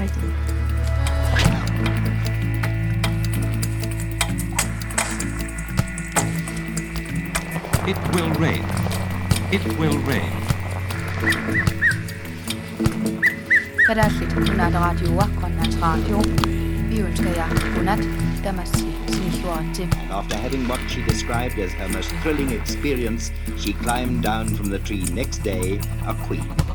eyes tightly. It will rain. It will rain. Kadallit kunat radioa Grønlands Radio. Vi ønsker jer godnat. Damasi sinihluati. After having what she described as her most thrilling experience, she climbed down from the tree next day, a queen.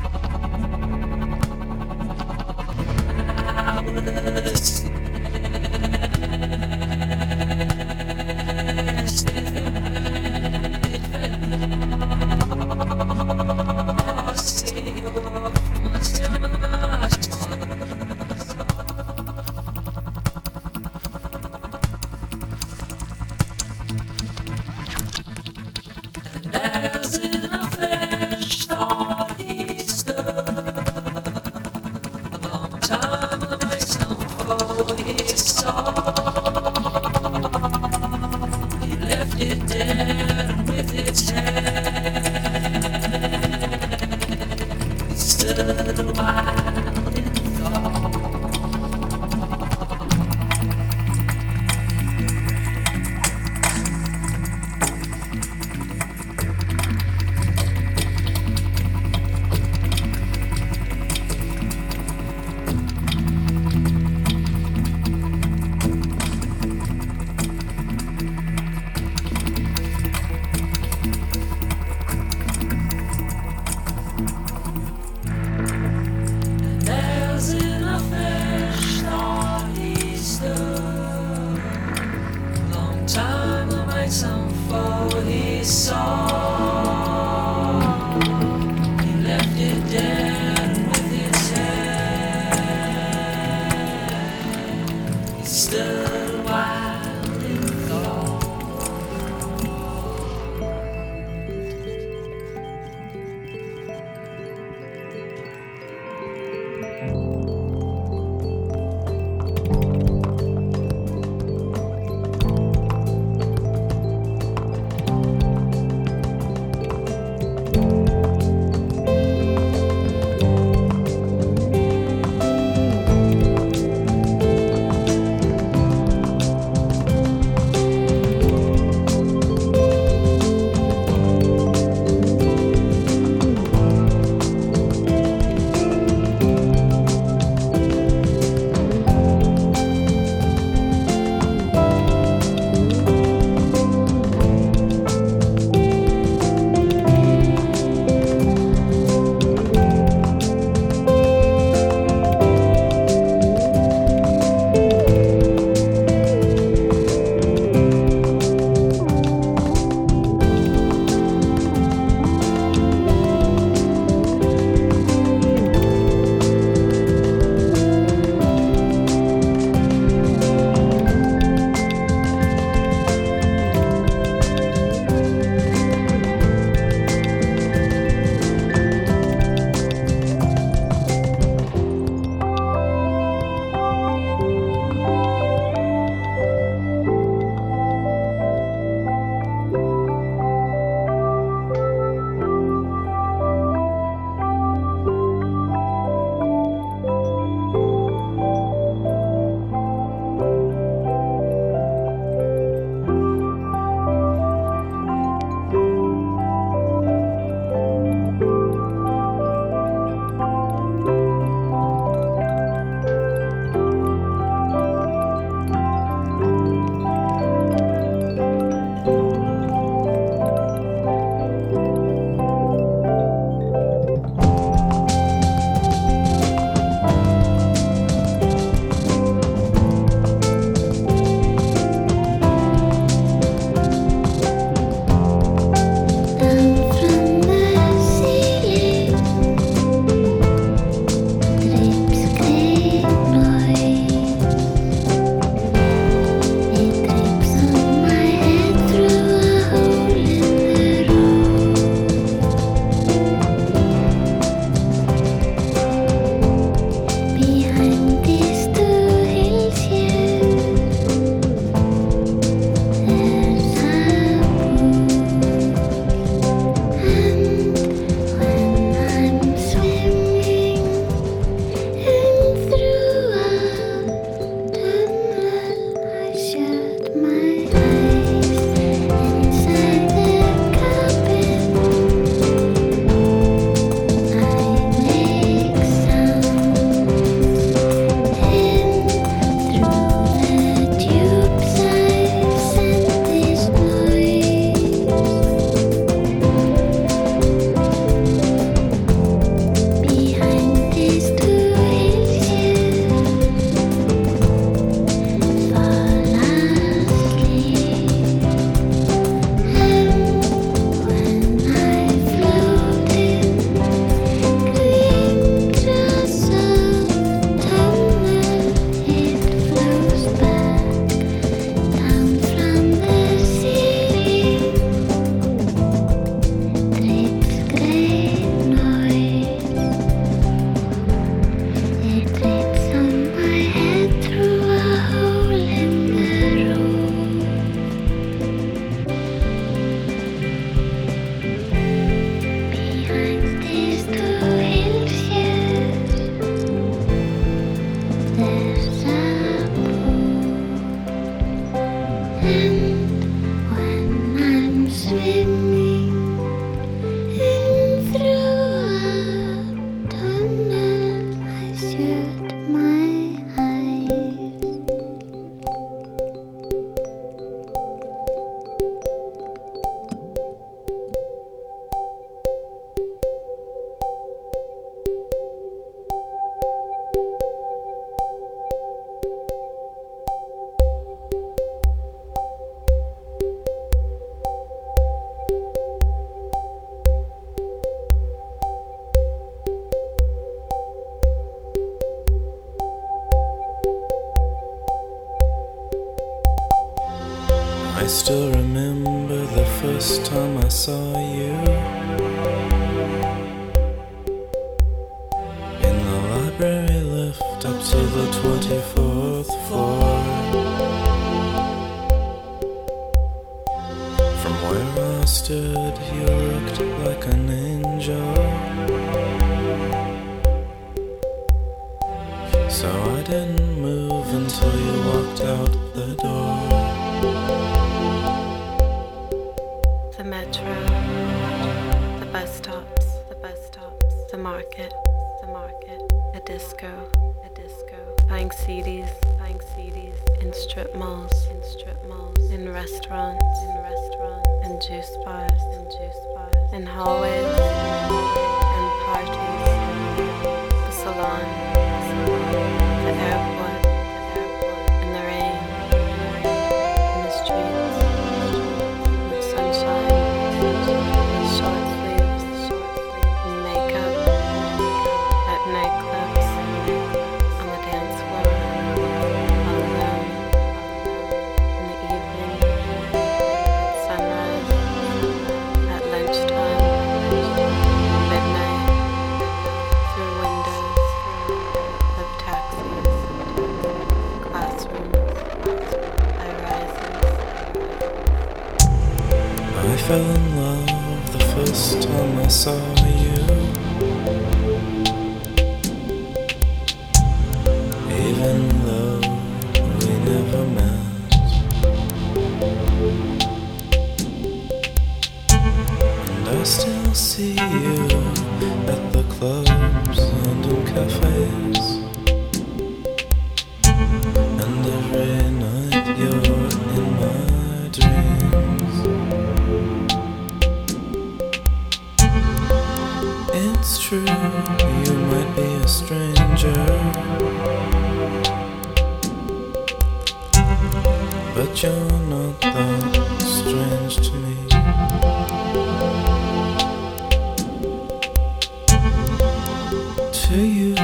To you,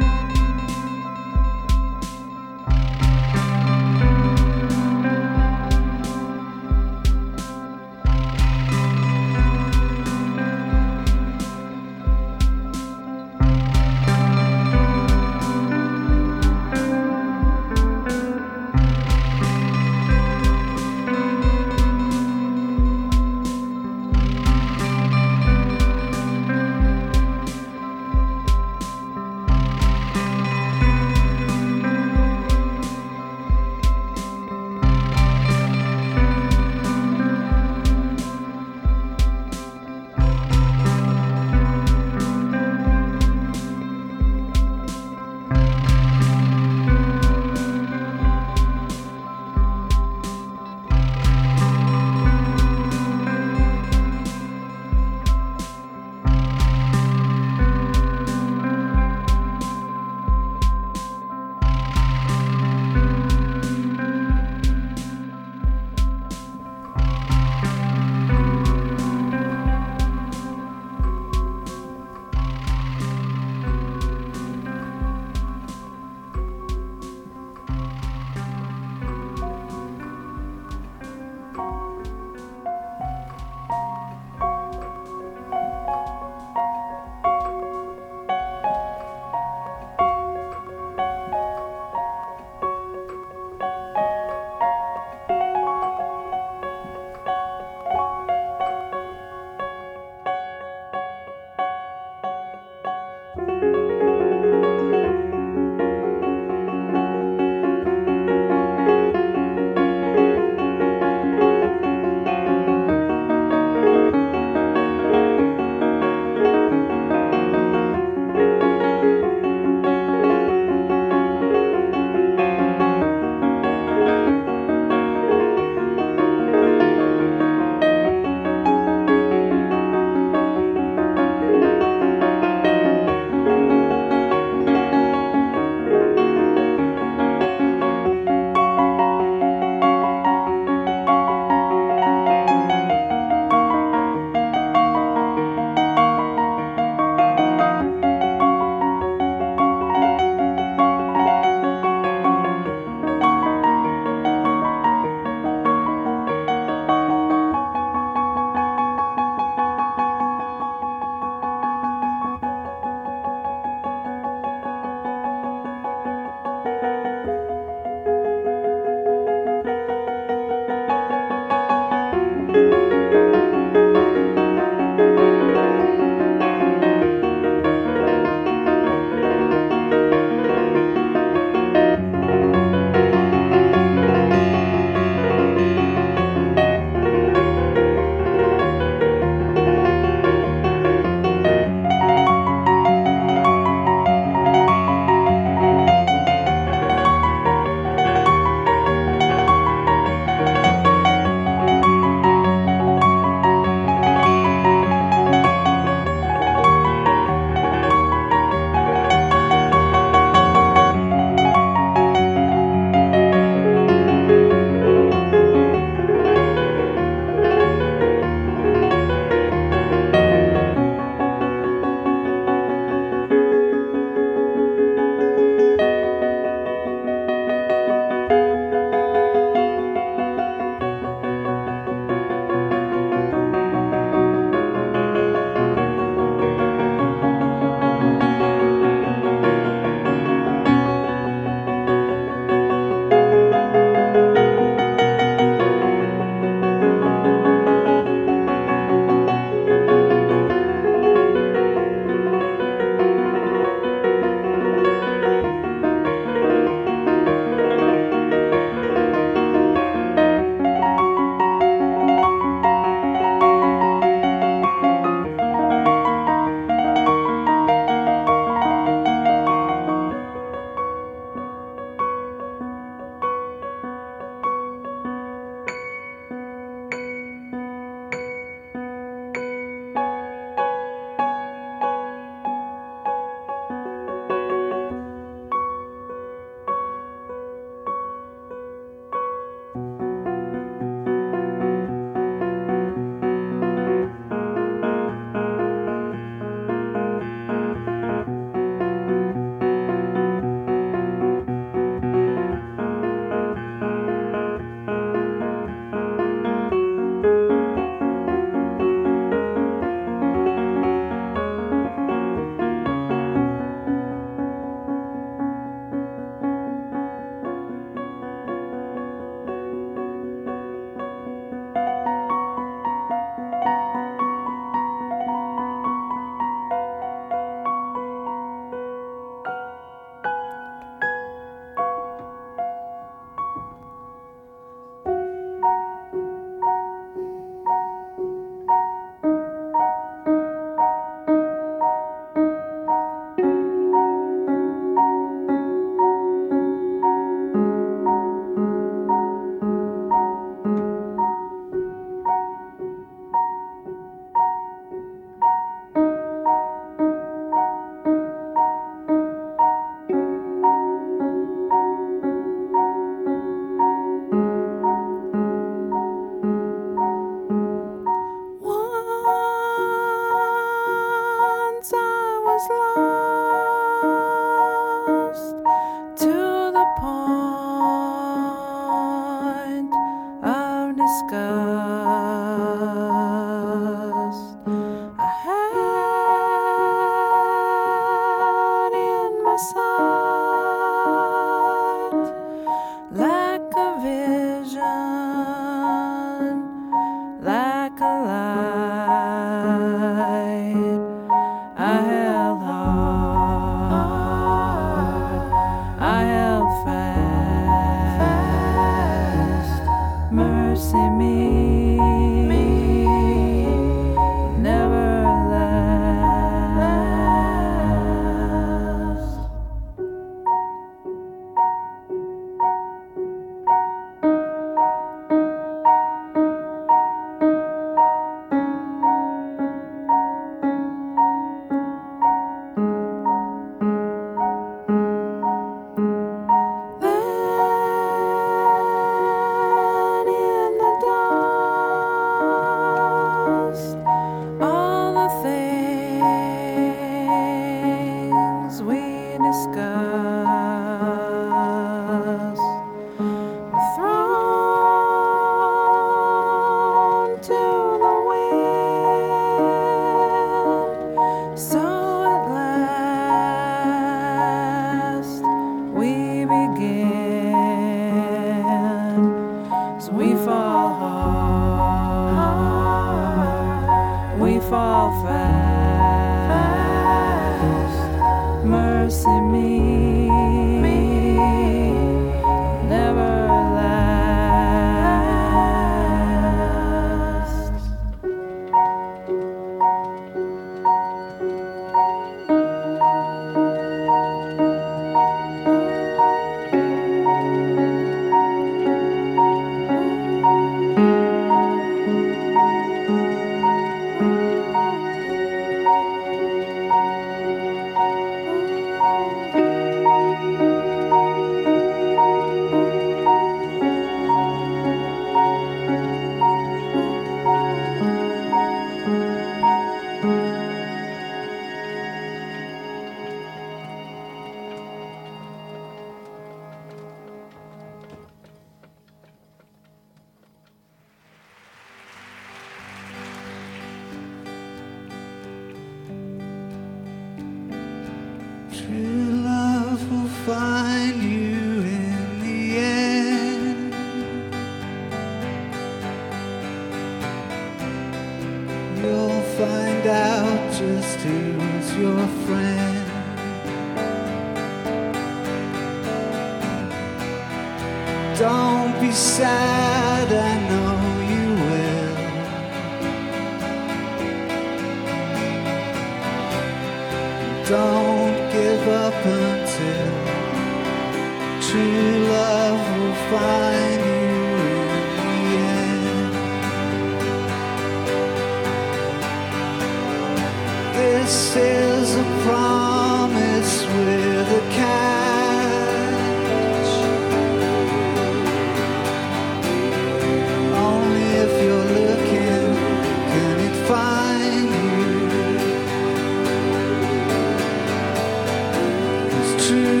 Cause